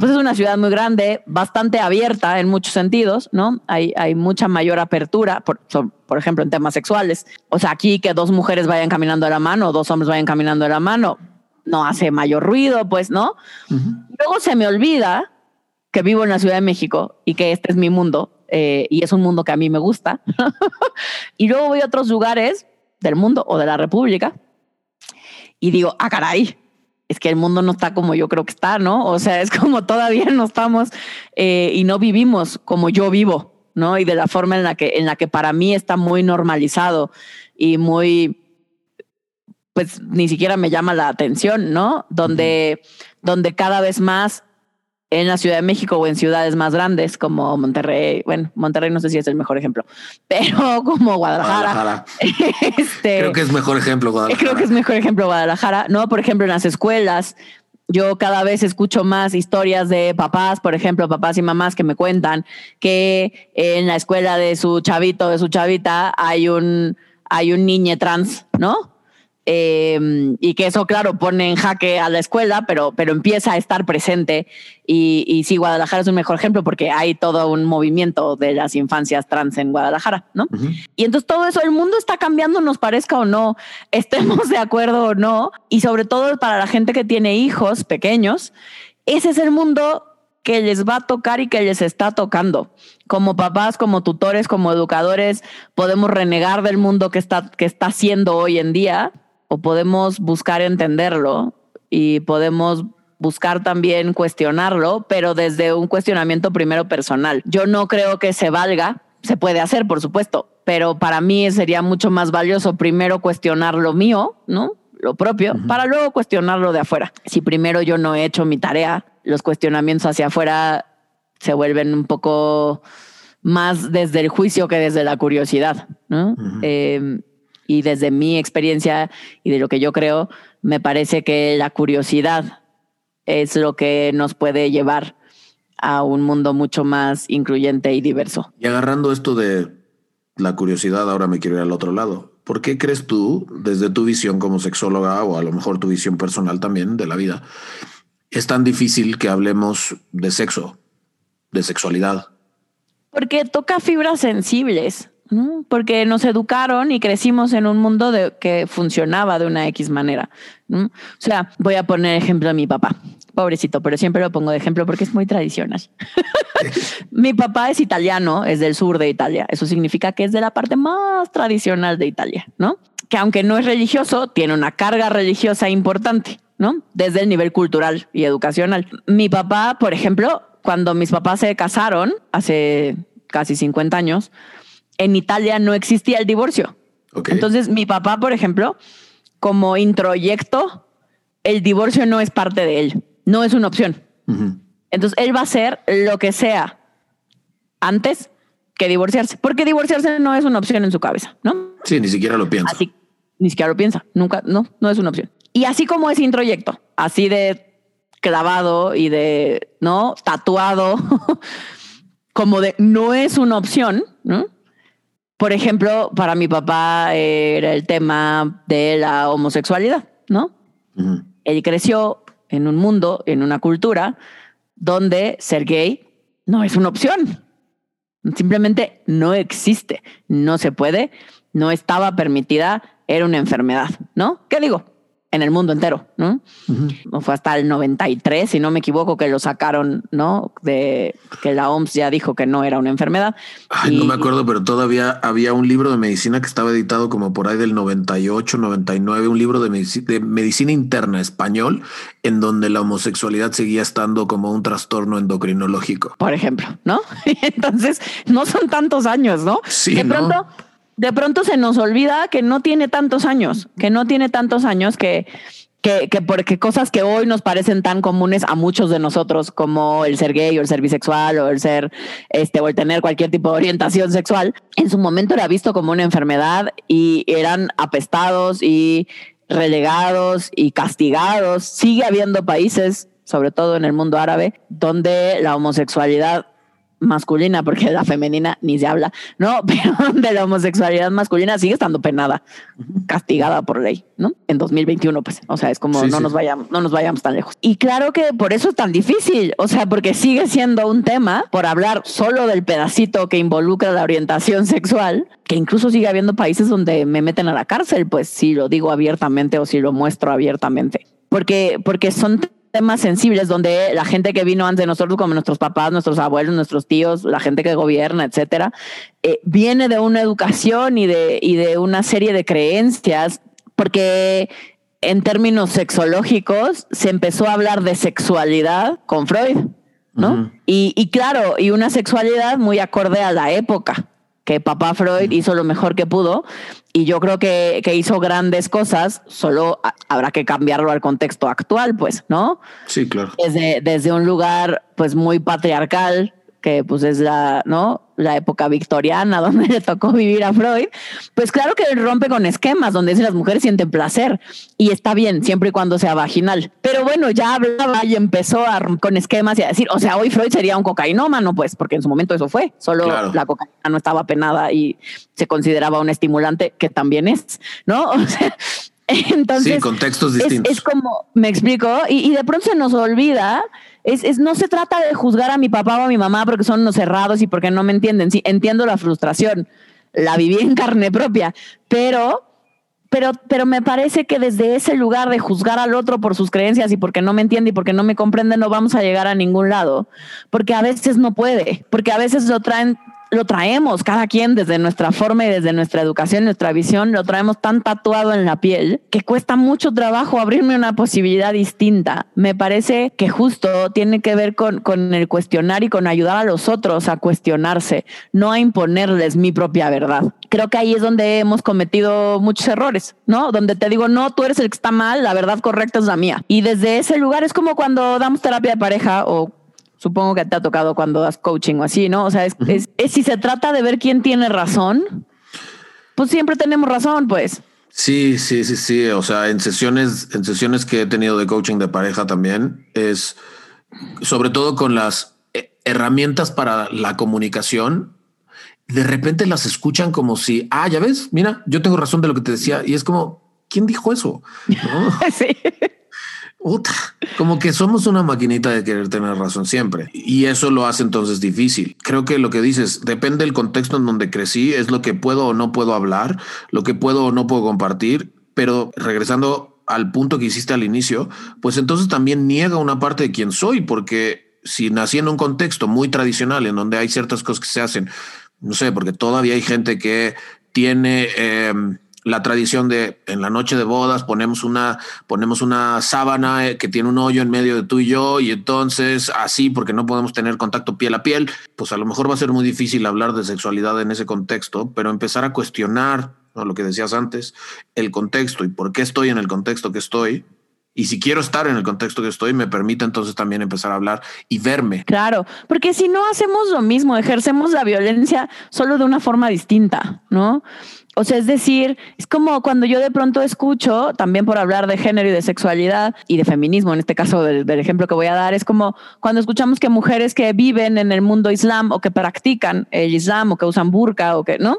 Pues es una ciudad muy grande, bastante abierta en muchos sentidos, ¿no? Hay, hay mucha mayor apertura, por, por ejemplo, en temas sexuales. O sea, aquí que dos mujeres vayan caminando de la mano, dos hombres vayan caminando de la mano, no hace mayor ruido, pues, ¿no? Luego se me olvida que vivo en la Ciudad de México y que este es mi mundo eh, y es un mundo que a mí me gusta. [LAUGHS] y luego voy a otros lugares del mundo o de la República y digo, ah, caray, es que el mundo no está como yo creo que está, ¿no? O sea, es como todavía no estamos eh, y no vivimos como yo vivo, ¿no? Y de la forma en la que, en la que para mí está muy normalizado y muy, pues ni siquiera me llama la atención, ¿no? Donde, donde cada vez más en la Ciudad de México o en ciudades más grandes como Monterrey, bueno, Monterrey no sé si es el mejor ejemplo, [LAUGHS] pero como Guadalajara. [LAUGHS] este, creo que es mejor ejemplo Guadalajara. Creo que es mejor ejemplo Guadalajara, ¿no? Por ejemplo, en las escuelas, yo cada vez escucho más historias de papás, por ejemplo, papás y mamás que me cuentan que en la escuela de su chavito, de su chavita, hay un, hay un niño trans, ¿no? Em, y que eso, claro, pone en jaque a la escuela, pero, pero empieza a estar presente. Y, y sí, Guadalajara es un mejor ejemplo porque hay todo un movimiento de las infancias trans en Guadalajara, ¿no? Y entonces todo eso, el mundo está cambiando, nos parezca o no, [LAUGHS] estemos de acuerdo o no, y sobre todo para la gente que tiene hijos pequeños, ese es el mundo que les va a tocar y que les está tocando. Como papás, como tutores, como educadores, podemos renegar del mundo que está, que está siendo hoy en día, o podemos buscar entenderlo y podemos buscar también cuestionarlo, pero desde un cuestionamiento primero personal. Yo no creo que se valga, se puede hacer, por supuesto, pero para mí sería mucho más valioso primero cuestionar lo mío, ¿no? Lo propio, para luego cuestionarlo de afuera. Si primero yo no he hecho mi tarea, los cuestionamientos hacia afuera se vuelven un poco más desde el juicio que desde la curiosidad, ¿no? Y desde mi experiencia y de lo que yo creo, me parece que la curiosidad es lo que nos puede llevar a un mundo mucho más incluyente y diverso. Y agarrando esto de la curiosidad, ahora me quiero ir al otro lado. ¿Por qué crees tú, desde tu visión como sexóloga o a lo mejor tu visión personal también de la vida, es tan difícil que hablemos de sexo, de sexualidad? Porque toca fibras sensibles porque nos educaron y crecimos en un mundo de, que funcionaba de una X manera. O sea, voy a poner ejemplo a mi papá, pobrecito, pero siempre lo pongo de ejemplo porque es muy tradicional. [LAUGHS] mi papá es italiano, es del sur de Italia. Eso significa que es de la parte más tradicional de Italia, ¿no? Que aunque no es religioso, tiene una carga religiosa importante, ¿no? Desde el nivel cultural y educacional. Mi papá, por ejemplo, cuando mis papás se casaron hace casi 50 años, en Italia no existía el divorcio. Entonces, mi papá, por ejemplo, como introyecto, el divorcio no es parte de él, no es una opción. Entonces, él va a hacer lo que sea antes que divorciarse, porque divorciarse no es una opción en su cabeza, ¿no? Sí, ni siquiera lo piensa. Así, ni siquiera lo piensa, nunca, no, no es una opción. Y así como es introyecto, así de clavado y de, ¿no? Tatuado, [LAUGHS] como de no es una opción, ¿no? Por ejemplo, para mi papá era el tema de la homosexualidad, ¿no? Él creció en un mundo, en una cultura donde ser gay no es una opción. Simplemente no existe, no se puede, no estaba permitida, era una enfermedad, ¿no? ¿Qué digo? En el mundo entero, ¿no? Fue hasta el 93, si no me equivoco, que lo sacaron, ¿no? De que la OMS ya dijo que no era una enfermedad. Ay, no me acuerdo, pero todavía había un libro de medicina que estaba editado como por ahí del 98, 99, un libro de, de medicina interna español, en donde la homosexualidad seguía estando como un trastorno endocrinológico. Por ejemplo, ¿no? [LAUGHS] Entonces, no son tantos años, ¿no? Sí, de pronto de pronto se nos olvida que no tiene tantos años, que no tiene tantos años que, que, que, porque cosas que hoy nos parecen tan comunes a muchos de nosotros, como el ser gay o el ser bisexual o el ser, este, o el tener cualquier tipo de orientación sexual, en su momento era visto como una enfermedad y eran apestados y relegados y castigados. Sigue habiendo países, sobre todo en el mundo árabe, donde la homosexualidad masculina, porque la femenina ni se habla, ¿no? [LAUGHS] Pero de la homosexualidad masculina sigue estando penada, castigada por ley, ¿no? En 2021, pues, o sea, es como no nos vayamos, no nos vayamos tan lejos. Y claro que por eso es tan difícil, o sea, porque sigue siendo un tema por hablar solo del pedacito que involucra la orientación sexual, que incluso sigue habiendo países donde me meten a la cárcel, pues si lo digo abiertamente o si lo muestro abiertamente. Porque, porque son temas sensibles donde la gente que vino antes de nosotros, como nuestros papás, nuestros abuelos, nuestros tíos, la gente que gobierna, etcétera, eh, viene de una educación y de, y de una serie de creencias, porque en términos sexológicos se empezó a hablar de sexualidad con Freud, ¿no? y, y claro, y una sexualidad muy acorde a la época que papá Freud hizo lo mejor que pudo y yo creo que, que, hizo grandes cosas, solo habrá que cambiarlo al contexto actual, pues, ¿no? Sí, claro. Desde, desde un lugar pues muy patriarcal, que pues es la, ¿no? La época victoriana [LAUGHS] donde le tocó vivir a Freud, pues claro que rompe con esquemas donde las mujeres sienten placer y está bien siempre y cuando sea vaginal. Pero bueno, ya hablaba y empezó a con esquemas y a decir, o sea, hoy Freud sería un cocainómano, pues, porque en su momento eso fue, solo la cocaína no estaba penada y se consideraba un estimulante que también es, ¿no? [LAUGHS] O sea, [LAUGHS] entonces, sí, contextos distintos. Es, como, me explico, y, y, de pronto se nos olvida es, no se trata de juzgar a mi papá o a mi mamá porque son unos cerrados y porque no me entienden. Sí, entiendo la frustración, la viví en carne propia, pero, pero, pero me parece que desde ese lugar de juzgar al otro por sus creencias y porque no me entiende y porque no me comprende, no vamos a llegar a ningún lado. Porque a veces no puede, porque a veces lo traen lo traemos cada quien desde nuestra forma y desde nuestra educación, nuestra visión, lo traemos tan tatuado en la piel que cuesta mucho trabajo abrirme una posibilidad distinta. Me parece que justo tiene que ver con, con el cuestionar y con ayudar a los otros a cuestionarse, no a imponerles mi propia verdad. Creo que ahí es donde hemos cometido muchos errores, ¿no? Donde te digo, no, tú eres el que está mal, la verdad correcta es la mía. Y desde ese lugar es como cuando damos terapia de pareja o Supongo que te ha tocado cuando das coaching o así, ¿no? O sea, es, si se trata de ver quién tiene razón, pues siempre tenemos razón, pues. Sí, sí, sí, sí. O sea, en sesiones, en sesiones que he tenido de coaching de pareja también, es sobre todo con las eh, herramientas para la comunicación. De repente las escuchan como si, ah, ya ves, mira, yo tengo razón de lo que te decía. Y es como, ¿quién dijo eso? [LAUGHS] sí como que somos una maquinita de querer tener razón siempre. Y eso lo hace entonces difícil. Creo que lo que dices depende del contexto en donde crecí, es lo que puedo o no puedo hablar, lo que puedo o no puedo compartir. Pero regresando al punto que hiciste al inicio, pues entonces también niega una parte de quién soy, porque si nací en un contexto muy tradicional en donde hay ciertas cosas que se hacen, no sé, porque todavía hay gente que tiene... Eh, la tradición de en la noche de bodas ponemos una, ponemos una sábana eh, que tiene un hoyo en medio de tú y yo y entonces así porque no podemos tener contacto piel a piel, pues a lo mejor va a ser muy difícil hablar de sexualidad en ese contexto, pero empezar a cuestionar lo que decías antes, el contexto y por qué estoy en el contexto que estoy. Y si quiero estar en el contexto que estoy, me permite entonces también empezar a hablar y verme. Claro, porque si no hacemos lo mismo, ejercemos la violencia solo de una forma distinta, ¿no? O sea, es decir, es como cuando yo de pronto escucho, también por hablar de género y de sexualidad y de feminismo, en este caso del, ejemplo que voy a dar, es como cuando escuchamos que mujeres que viven en el mundo islam o que practican el islam o que usan burka o que, ¿no?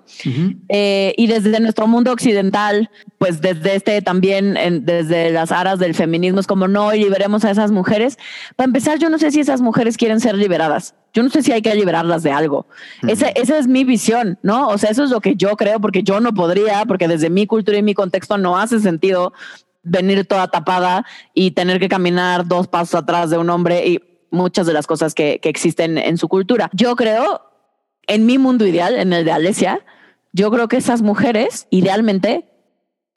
Eh, y desde nuestro mundo occidental, pues desde este también, desde las aras del feminismo, es como no, liberemos a esas mujeres. Para empezar, yo no sé si esas mujeres quieren ser liberadas. Yo no sé si hay que liberarlas de algo. esa, esa es mi visión, ¿no? O sea, eso es lo que yo creo, porque yo no podría, porque desde mi cultura y mi contexto no hace sentido venir toda tapada y tener que caminar dos pasos atrás de un hombre y muchas de las cosas que, que existen en su cultura. Yo creo, en mi mundo ideal, en el de Alesia, yo creo que esas mujeres idealmente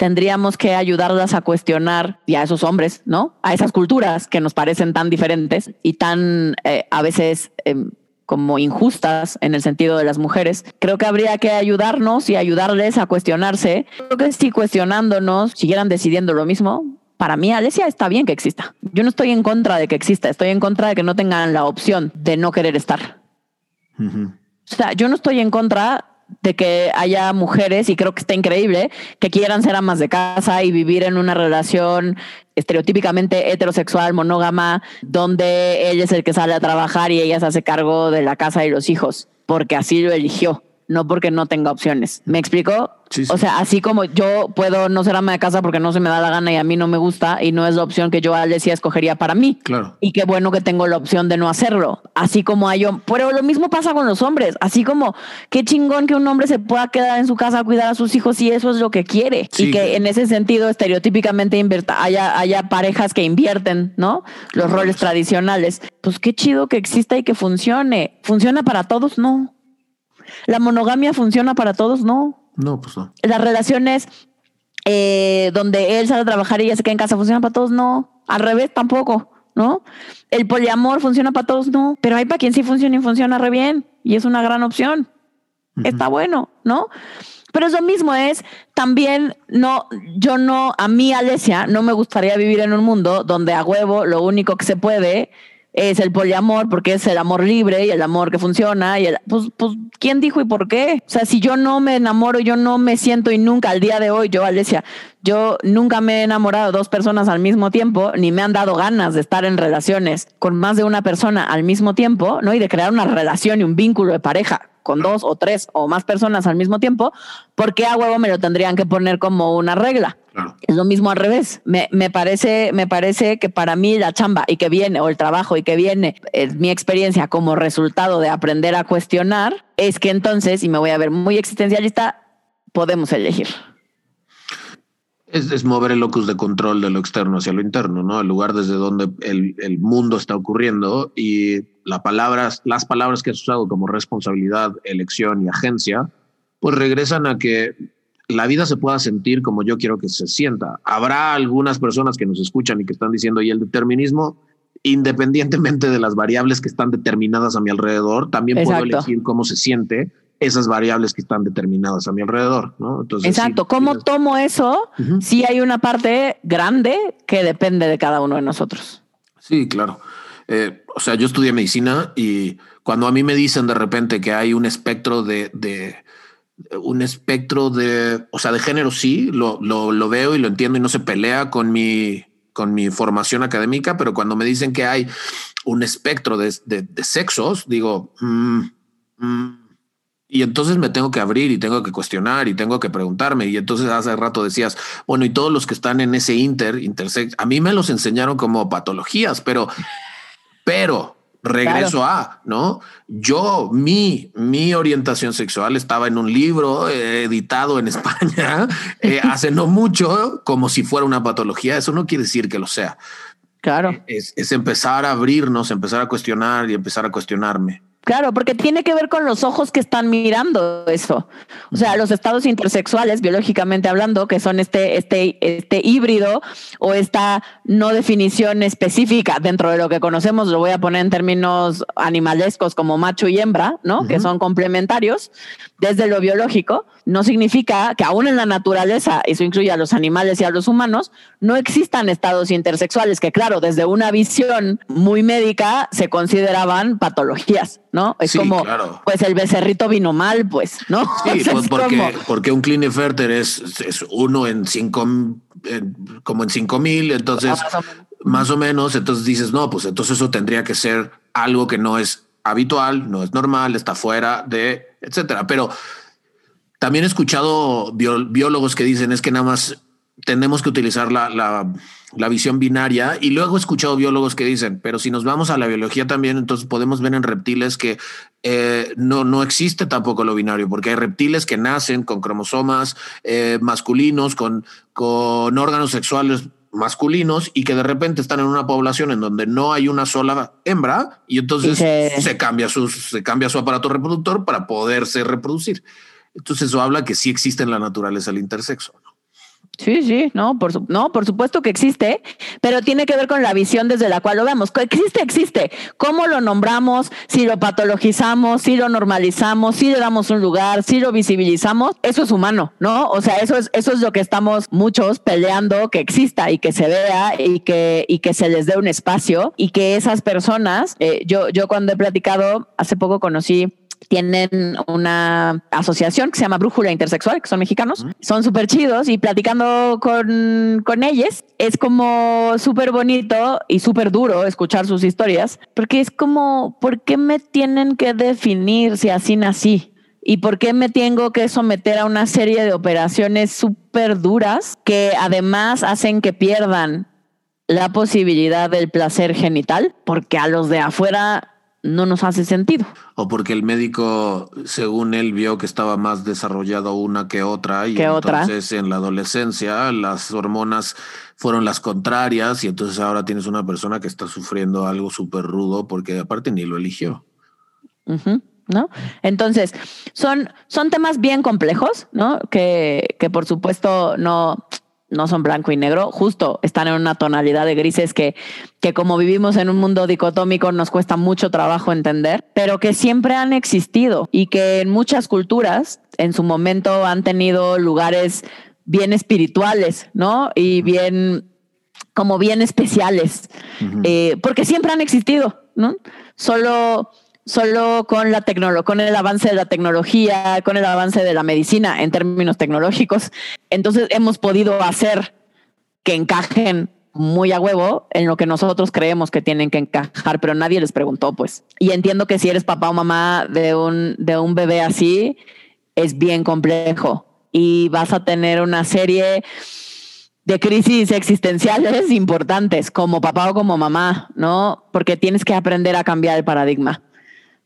tendríamos que ayudarlas a cuestionar y a esos hombres, ¿no? A esas culturas que nos parecen tan diferentes y tan eh, a veces em, como injustas en el sentido de las mujeres. Creo que habría que ayudarnos y ayudarles a cuestionarse. Creo que si cuestionándonos siguieran decidiendo lo mismo, para mí Alesia está bien que exista. Yo no estoy en contra de que exista, estoy en contra de que no tengan la opción de no querer estar. O sea, yo no estoy en contra de que haya mujeres, y creo que está increíble, que quieran ser amas de casa y vivir en una relación estereotípicamente heterosexual, monógama, donde él es el que sale a trabajar y ella se hace cargo de la casa y los hijos, porque así lo eligió no porque no tenga opciones. ¿Me explico? O sea, así como yo puedo no ser ama de casa porque no se me da la gana y a mí no me gusta y no es la opción que yo Alessia escogería para mí. Claro. Y qué bueno que tengo la opción de no hacerlo. Así como hay pero lo mismo pasa con los hombres. Así como qué chingón que un hombre se pueda quedar en su casa a cuidar a sus hijos si eso es lo que quiere. y que en ese sentido estereotípicamente invierta, haya, haya parejas que invierten, ¿no? Los roles tradicionales. Pues qué chido que exista y que funcione. ¿Funciona para todos? No. ¿La monogamia funciona para todos? No. No, pues no. Las relaciones eh, donde él sale a trabajar y ella se queda en casa, ¿funciona para todos? No. Al revés, tampoco, ¿no? El poliamor funciona para todos, no. Pero hay para quien sí funciona y funciona re bien. Y es una gran opción. Está bueno, ¿no? Pero es lo mismo, es también no, yo no, a mí, Alesia, no me gustaría vivir en un mundo donde a huevo lo único que se puede es el poliamor porque es el amor libre y el amor que funciona y el, pues, pues, ¿quién dijo y por qué? O sea, si yo no me enamoro, yo no me siento y nunca al día de hoy, yo, Alesia, yo nunca me he enamorado de dos personas al mismo tiempo, ni me han dado ganas de estar en relaciones con más de una persona al mismo tiempo, ¿no? Y de crear una relación y un vínculo de pareja con dos o tres o más personas al mismo tiempo, ¿por qué a huevo me lo tendrían que poner como una regla? Es lo mismo al revés. Me, me, parece, me parece que para mí la chamba y que viene, o el trabajo y que viene, es mi experiencia como resultado de aprender a cuestionar, es que entonces, y me voy a ver muy existencialista, podemos elegir. Es, mover el locus de control de lo externo hacia lo interno, ¿no? El lugar desde donde el, el mundo está ocurriendo y la palabras, las palabras que has usado como responsabilidad, elección y agencia, pues regresan a que la vida se pueda sentir como yo quiero que se sienta. Habrá algunas personas que nos escuchan y que están diciendo, y el determinismo, independientemente de las variables que están determinadas a mi alrededor, también puedo elegir cómo se siente esas variables que están determinadas a mi alrededor, ¿no? Entonces, Exacto. ¿Cómo tomo eso? Si hay una parte grande que depende de cada uno de nosotros. Sí, claro. Eh, o sea, yo estudié medicina y cuando a mí me dicen de repente que hay un espectro de, de un espectro de, o sea, de género, sí, lo, lo, lo, veo y lo entiendo y no se pelea con mi, con mi formación académica, pero cuando me dicen que hay un espectro de, de, sexos, digo, mm, mm, y entonces me tengo que abrir y tengo que cuestionar y tengo que preguntarme. Y entonces hace rato decías, bueno, y todos los que están en ese inter, intersex, a mí me los enseñaron como patologías, pero pero regreso a, ¿no? Yo, mi, mi orientación sexual estaba en un libro eh, editado en [LAUGHS] España eh, hace no mucho, como si fuera una patología. Eso no quiere decir que lo sea. Claro. Es, es empezar a abrirnos, empezar a cuestionar y empezar a cuestionarme. Claro, porque tiene que ver con los ojos que están mirando eso. O sea, los estados intersexuales, biológicamente hablando, que son este, este, este híbrido o esta no definición específica dentro de lo que conocemos, lo voy a poner en términos animalescos como macho y hembra, ¿no? Que son complementarios desde lo biológico, no significa que aún en la naturaleza, eso incluye a los animales y a los humanos, no existan estados intersexuales, que claro, desde una visión muy médica se consideraban patologías. ¿no? Es como, pues el becerrito vino mal, pues, ¿no? Sí, [LAUGHS] pues porque, porque un Klinefelter es, es uno en cinco, como en cinco mil, entonces, más o, menos, entonces dices, no, pues entonces eso tendría que ser algo que no es habitual, no es normal, está fuera de, etcétera. Pero también he escuchado biólogos que dicen es que nada más tenemos que utilizar la, la, la, visión binaria y luego he escuchado biólogos que dicen, pero si nos vamos a la biología también, entonces podemos ver en reptiles que eh, no, no existe tampoco lo binario, porque hay reptiles que nacen con cromosomas eh, masculinos, con, con órganos sexuales masculinos y que de repente están en una población en donde no hay una sola hembra y entonces se, cambia su, se cambia su aparato reproductor para poderse reproducir. Entonces eso habla que sí existe en la naturaleza el intersexo. Sí, sí, no por, no, por supuesto que existe, pero tiene que ver con la visión desde la cual lo vemos. Existe, existe. ¿Cómo lo nombramos? Si lo patologizamos, si lo normalizamos, si le damos un lugar, si lo visibilizamos, eso es humano, ¿no? O sea, eso es, eso es lo que estamos muchos peleando que exista y que se vea y que, y que se les dé un espacio y que esas personas, eh, yo, yo cuando he platicado, hace poco conocí tienen una asociación que se llama Brújula Intersexual, que son mexicanos. Son súper chidos y platicando con, con ellos es como súper bonito y súper duro escuchar sus historias, porque es como, ¿por qué me tienen que definir si así nací? ¿Y por qué me tengo que someter a una serie de operaciones súper duras que además hacen que pierdan la posibilidad del placer genital? Porque a los de afuera no nos hace sentido. O porque el médico, según él, vio que estaba más desarrollado una que otra y entonces en la adolescencia las hormonas fueron las contrarias y entonces ahora tienes una persona que está sufriendo algo súper rudo porque aparte ni lo eligió. ¿no? Entonces, son, son temas bien complejos, ¿no? Que, que por supuesto no, no son blanco y negro, justo están en una tonalidad de grises que, que como vivimos en un mundo dicotómico nos cuesta mucho trabajo entender, pero que siempre han existido y que en muchas culturas en su momento han tenido lugares bien espirituales, ¿no? Y bien, como bien especiales, eh, porque siempre han existido, ¿no? Solo solo con la con el avance de la tecnología, con el avance de la medicina en términos tecnológicos, entonces hemos podido hacer que encajen muy a huevo en lo que nosotros creemos que tienen que encajar, pero nadie les preguntó, pues. Y entiendo que si eres papá o mamá de un, de un bebé así, es bien complejo y vas a tener una serie de crisis existenciales importantes como papá o como mamá, ¿no? Porque tienes que aprender a cambiar el paradigma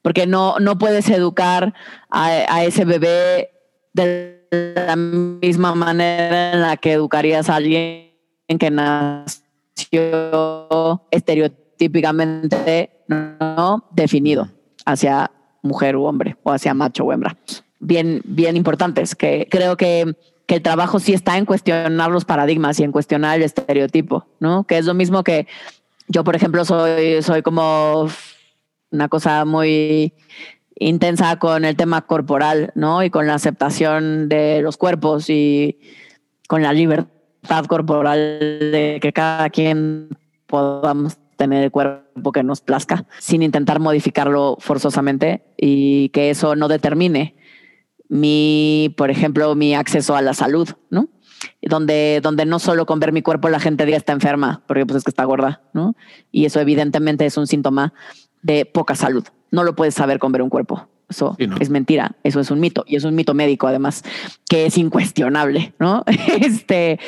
porque no, no puedes educar a, ese bebé de la misma manera en la que educarías a alguien que nació estereotípicamente no definido hacia mujer u hombre o hacia macho o hembra. Bien, bien importantes, que creo que, que el trabajo sí está en cuestionar los paradigmas y en cuestionar el estereotipo, ¿no? Que es lo mismo que yo, por ejemplo, soy, soy como una cosa muy intensa con el tema corporal, ¿no? Y con la aceptación de los cuerpos y con la libertad corporal de que cada quien podamos tener el cuerpo que nos plazca sin intentar modificarlo forzosamente y que eso no determine mi, por ejemplo, mi acceso a la salud, ¿no? Donde, donde no solo con ver mi cuerpo la gente diga está enferma, porque pues es que está gorda, ¿no? Y eso evidentemente es un síntoma de poca salud. No lo puedes saber con ver un cuerpo. Eso es mentira, eso es un mito y es un mito médico además que es incuestionable, ¿no? [LAUGHS] Este,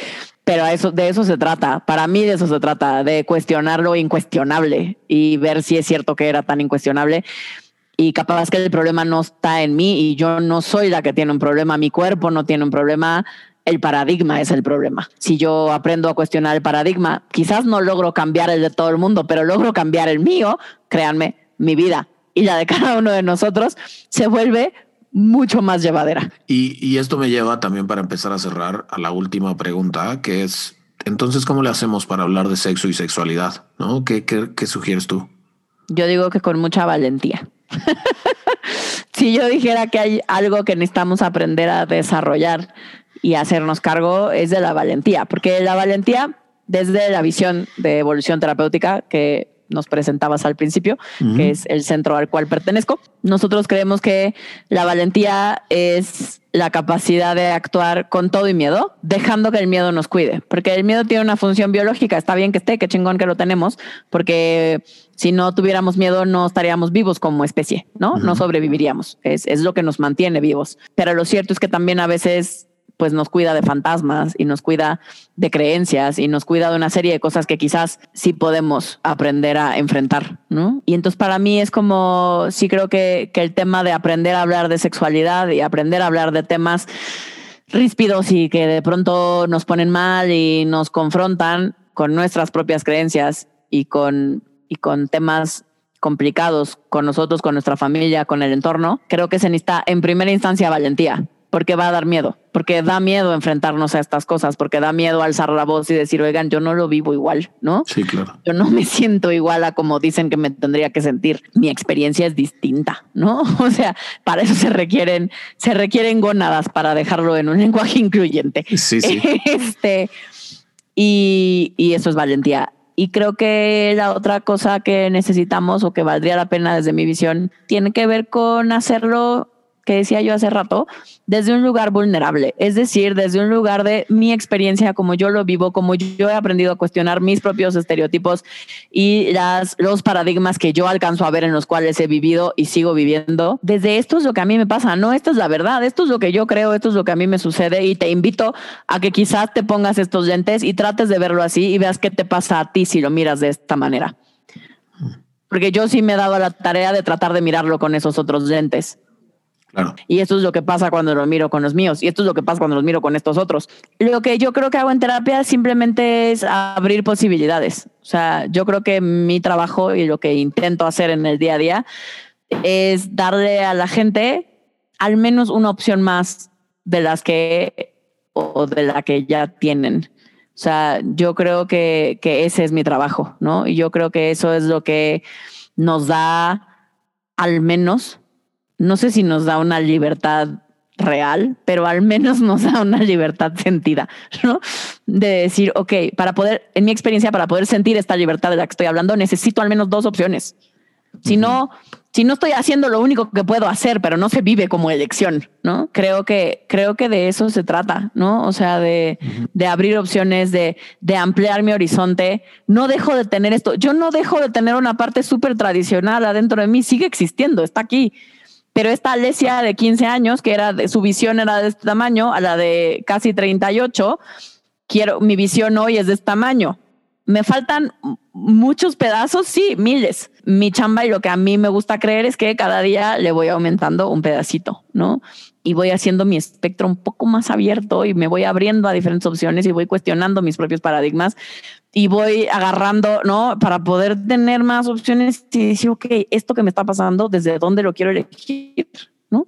pero eso, de eso se trata. Para mí de eso se trata, de cuestionar lo incuestionable y ver si es cierto que era tan incuestionable. Y capaz que el problema no está en mí y yo no soy la que tiene un problema, mi cuerpo no tiene un problema, el paradigma es el problema. Si yo aprendo a cuestionar el paradigma, quizás no logro cambiar el de todo el mundo, pero logro cambiar el mío, créanme, mi vida y la de [LAUGHS] cada uno de nosotros se vuelve mucho más llevadera. Y, esto me lleva también para empezar a cerrar a la última pregunta, que es, entonces, ¿cómo le hacemos para hablar de sexo y sexualidad? ¿No? ¿Qué, qué, sugieres tú? Yo digo que con mucha valentía. [LAUGHS] si yo dijera que hay algo que necesitamos aprender a desarrollar y hacernos cargo, es de la valentía, porque la valentía, desde la visión de evolución terapéutica, que nos presentabas al principio, que es el centro al cual pertenezco. Nosotros creemos que la valentía es la capacidad de actuar con todo y miedo, dejando que el miedo nos cuide, porque el miedo tiene una función biológica, está bien que esté, qué chingón que lo tenemos, porque si no tuviéramos miedo no estaríamos vivos como especie, ¿no? No sobreviviríamos, es, es lo que nos mantiene vivos. Pero lo cierto es que también a veces pues nos cuida de fantasmas y nos cuida de creencias y nos cuida de una serie de cosas que quizás sí podemos aprender a enfrentar, ¿no? Y entonces para mí es como, sí creo que, que el tema de aprender a hablar de sexualidad y aprender a hablar de temas ríspidos y que de pronto nos ponen mal y nos confrontan con nuestras propias creencias y con, y con temas complicados con nosotros, con nuestra familia, con el entorno, creo que se necesita en primera instancia valentía porque va a dar miedo, porque da miedo enfrentarnos a estas cosas, porque da miedo alzar la voz y decir, oigan, yo no lo vivo igual, ¿no? Sí, claro. Yo no me [LAUGHS] siento igual a como dicen que me tendría que sentir. Mi experiencia es distinta, ¿no? [LAUGHS] O sea, para eso se requieren, se requieren gónadas para dejarlo en un [LAUGHS] lenguaje incluyente. Sí, sí. Este, y, y eso es valentía. Y creo que la otra cosa que necesitamos o que valdría la pena desde mi visión tiene que ver con hacerlo que decía yo hace rato, desde un lugar vulnerable, es decir, desde un lugar de mi experiencia, como yo lo vivo, como yo he aprendido a cuestionar mis propios estereotipos y las, los paradigmas que yo alcanzo a ver en los cuales he vivido y sigo viviendo. Desde esto es lo que a mí me pasa, no, esta es la verdad, esto es lo que yo creo, esto es lo que a mí me sucede y te invito a que quizás te pongas estos lentes y trates de verlo así y veas qué te pasa a ti si lo miras de esta manera. Porque yo sí me he dado la tarea de tratar de mirarlo con esos otros lentes. Y esto es lo que pasa cuando lo miro con los míos. Y esto es lo que pasa cuando los miro con estos otros. Lo que yo creo que hago en terapia simplemente es abrir posibilidades. O sea, yo creo que mi trabajo y lo que intento hacer en el día a día es darle a la gente al menos una opción más de las que o de la que ya tienen. O sea, yo creo que, que ese es mi trabajo, ¿no? Y yo creo que eso es lo que nos da al menos no sé si nos da una libertad real, pero al menos [LAUGHS] nos da una libertad sentida, ¿no? De decir, ok, para poder, en mi experiencia, para poder sentir esta libertad de la que estoy hablando, necesito al menos dos opciones. Si no, si no estoy haciendo lo único que puedo hacer, pero no se vive como elección, ¿no? Creo que, creo que de eso se trata, ¿no? O sea, de, de abrir opciones, de, de ampliar mi horizonte. No dejo de tener esto. Yo no dejo de tener una parte súper tradicional adentro de mí, sigue existiendo, está aquí pero esta Alesia de 15 años, que era de, su visión era de este tamaño, a la de casi 38, quiero, mi visión hoy es de este tamaño. Me faltan muchos pedazos, sí, miles. Mi chamba y lo que a mí me gusta creer es que cada día le voy aumentando un pedacito, ¿no? Y voy haciendo mi espectro un poco más abierto y me voy abriendo a diferentes opciones y voy cuestionando mis propios paradigmas y voy agarrando, ¿no? Para poder tener más opciones y decir, ok, esto que me está pasando, ¿desde dónde lo quiero elegir? ¿No?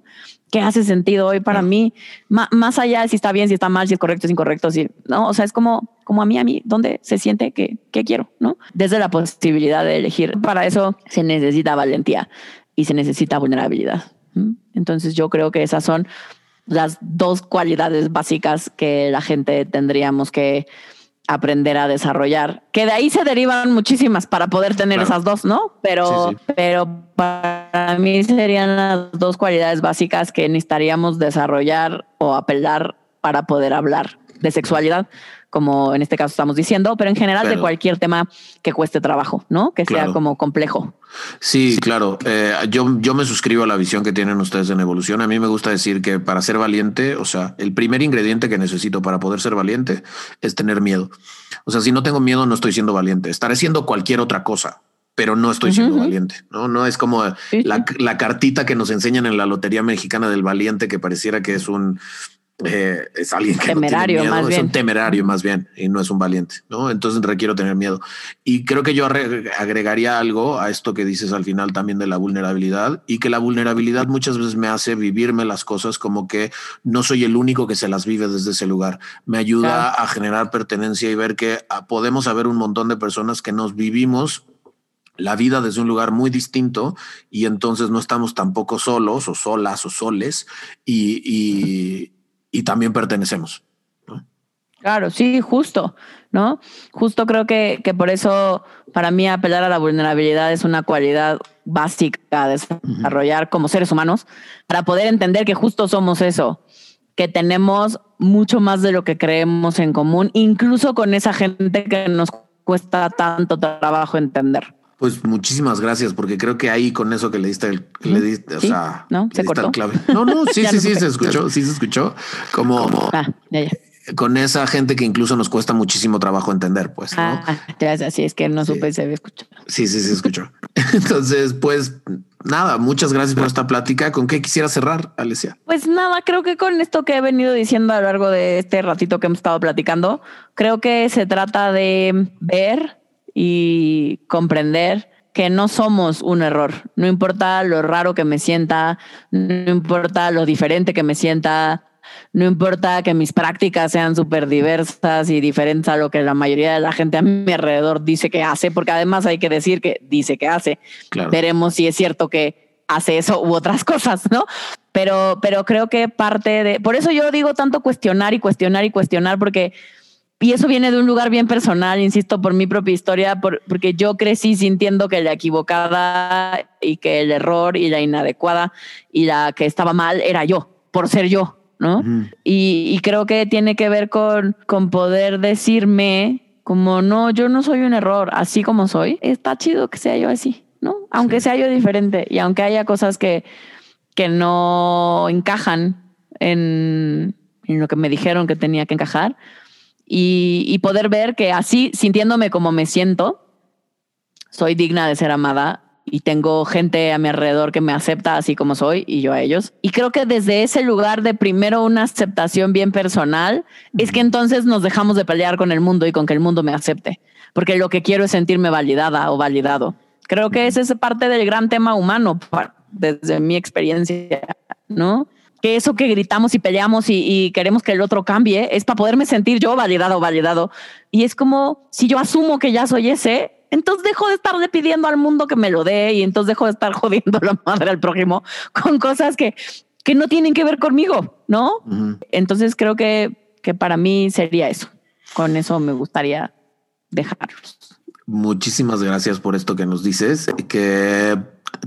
¿Qué hace sentido hoy para mí? más allá de si está bien, si está mal, si es correcto, si es incorrecto, si, ¿no? O sea, es como, como a mí, a mí, ¿dónde se siente que, que quiero, ¿no? Desde la posibilidad de elegir. Para eso se necesita valentía y se necesita vulnerabilidad. Entonces yo creo que esas son las dos cualidades básicas que la gente tendríamos que aprender a desarrollar, que de ahí se derivan muchísimas para poder tener esas dos, ¿no? Pero, pero para mí serían las dos cualidades básicas que necesitaríamos desarrollar o apelar para poder hablar de sexualidad como en este caso estamos diciendo, pero en general de cualquier tema que cueste trabajo, ¿no? Que sea como complejo. Sí, claro. Eh, yo, yo me suscribo a la visión que tienen ustedes en evolución. A mí me gusta decir que para ser valiente, o sea, el primer ingrediente que necesito para poder ser valiente es tener miedo. O sea, si no tengo miedo, no estoy siendo valiente. Estaré siendo cualquier otra cosa pero no estoy siendo valiente, ¿no? No es como la, la, cartita que nos enseñan en la Lotería Mexicana del Valiente que pareciera que es un, eh, es alguien que temerario, no tiene miedo, es un temerario más bien y no es un valiente, ¿no? Entonces requiero tener miedo. Y creo que yo agregaría algo a esto que dices al final también de la vulnerabilidad y que la vulnerabilidad muchas veces me hace vivirme las cosas como que no soy el único que se las vive desde ese lugar. Me ayuda a generar pertenencia y ver que ah, podemos haber un montón de personas que nos vivimos la vida desde un lugar muy distinto y entonces no estamos tampoco solos o solas o soles y, y también pertenecemos. Claro, sí, justo, ¿no? Justo creo que, que, por eso para mí apelar a la vulnerabilidad es una cualidad básica de desarrollar como seres humanos para poder entender que justo somos eso, que tenemos mucho más de lo que creemos en común, incluso con esa gente que nos cuesta tanto trabajo entender. Pues muchísimas gracias, porque creo que ahí con eso que le diste, el, le diste, o sea, no, se cortó. clave. [LAUGHS] No, no, sí, sí, sí, se escuchó, sí se escuchó. Como, ah, ya, ya. con esa gente que incluso nos cuesta muchísimo trabajo entender, pues. ¿no? Ah, ya, así es que no supe si se había escuchado. Sí, sí, se escuchó. [LAUGHS] Entonces, pues nada, muchas gracias por esta plática. ¿Con qué quisiera cerrar, Alesia? Pues nada, creo que con esto que he venido diciendo a lo largo de este ratito que hemos estado platicando, creo que se trata de ver y comprender que no somos un error. No importa lo raro que me sienta, no importa lo diferente que me sienta, no importa que mis prácticas sean súper diversas y diferentes a lo que la mayoría de la gente a mi alrededor dice que hace, porque además hay que decir que dice que hace. Veremos si es cierto que hace eso u otras [LAUGHS] cosas, ¿no? Pero, pero creo que parte de, por eso yo digo tanto cuestionar y cuestionar y cuestionar, porque y eso viene de un lugar bien personal, insisto, por mi propia historia, porque yo crecí sintiendo que la equivocada y que el error y la inadecuada y la que estaba mal era yo, por ser yo, ¿no? y, creo que tiene que ver con, con poder decirme como, no, yo no soy un error, así como soy, está chido que sea yo así, ¿no? Aunque sea yo diferente y aunque haya cosas que, que no encajan en, en lo que me dijeron que tenía que encajar y, poder ver que así, sintiéndome como me siento, soy digna de ser amada y tengo gente a mi alrededor que me acepta así como soy y yo a ellos. Y creo que desde ese lugar de primero una aceptación bien personal, es que entonces nos dejamos de pelear con el mundo y con que el mundo me acepte, porque lo que quiero es sentirme validada o validado. Creo que ese es parte del gran tema humano desde mi experiencia, ¿no? Que eso que gritamos y peleamos y, queremos que el otro cambie es para poderme sentir yo validado o validado. Y es como si yo asumo que ya soy ese, entonces dejo de estarle pidiendo al mundo que me lo dé y entonces dejo de estar [LAUGHS] jodiendo la madre al prójimo con cosas que, que no tienen que ver conmigo, ¿no? Entonces creo que, que para mí sería eso. Con eso me gustaría dejarlos. Muchísimas gracias por esto que nos dices, que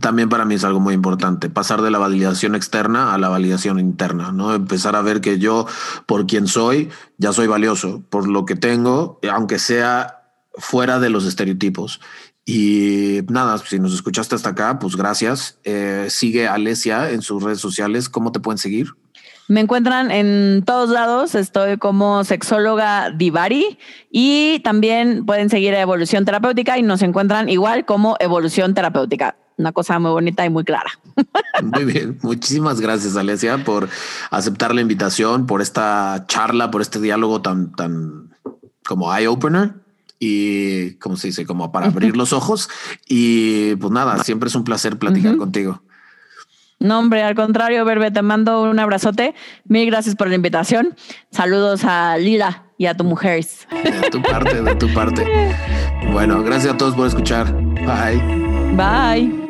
también para mí es algo muy importante, pasar de la validación externa a la validación interna, ¿no? Empezar a ver que yo, por quien soy, ya soy valioso, por lo que tengo, aunque sea fuera de los estereotipos. Y nada, si nos escuchaste hasta acá, pues gracias. Eh, sigue Alesia en sus redes sociales. ¿Cómo te pueden seguir? Me encuentran en todos lados, estoy como sexóloga Divari y también pueden seguir a Evolución Terapéutica y nos encuentran igual como Evolución Terapéutica una cosa muy bonita y muy clara. [LAUGHS] Muy bien, muchísimas gracias Alesia por aceptar la invitación, por esta charla, por este diálogo tan, tan como eye opener y como se dice, como para [LAUGHS] abrir los ojos. Y pues nada, siempre es un placer platicar contigo. No, hombre, al contrario, Verbe, te mando un abrazote. Mil gracias por la invitación. Saludos a Lila y a tu mujer. De tu parte, de tu parte. Bueno, gracias a todos por escuchar. Bye. Bye.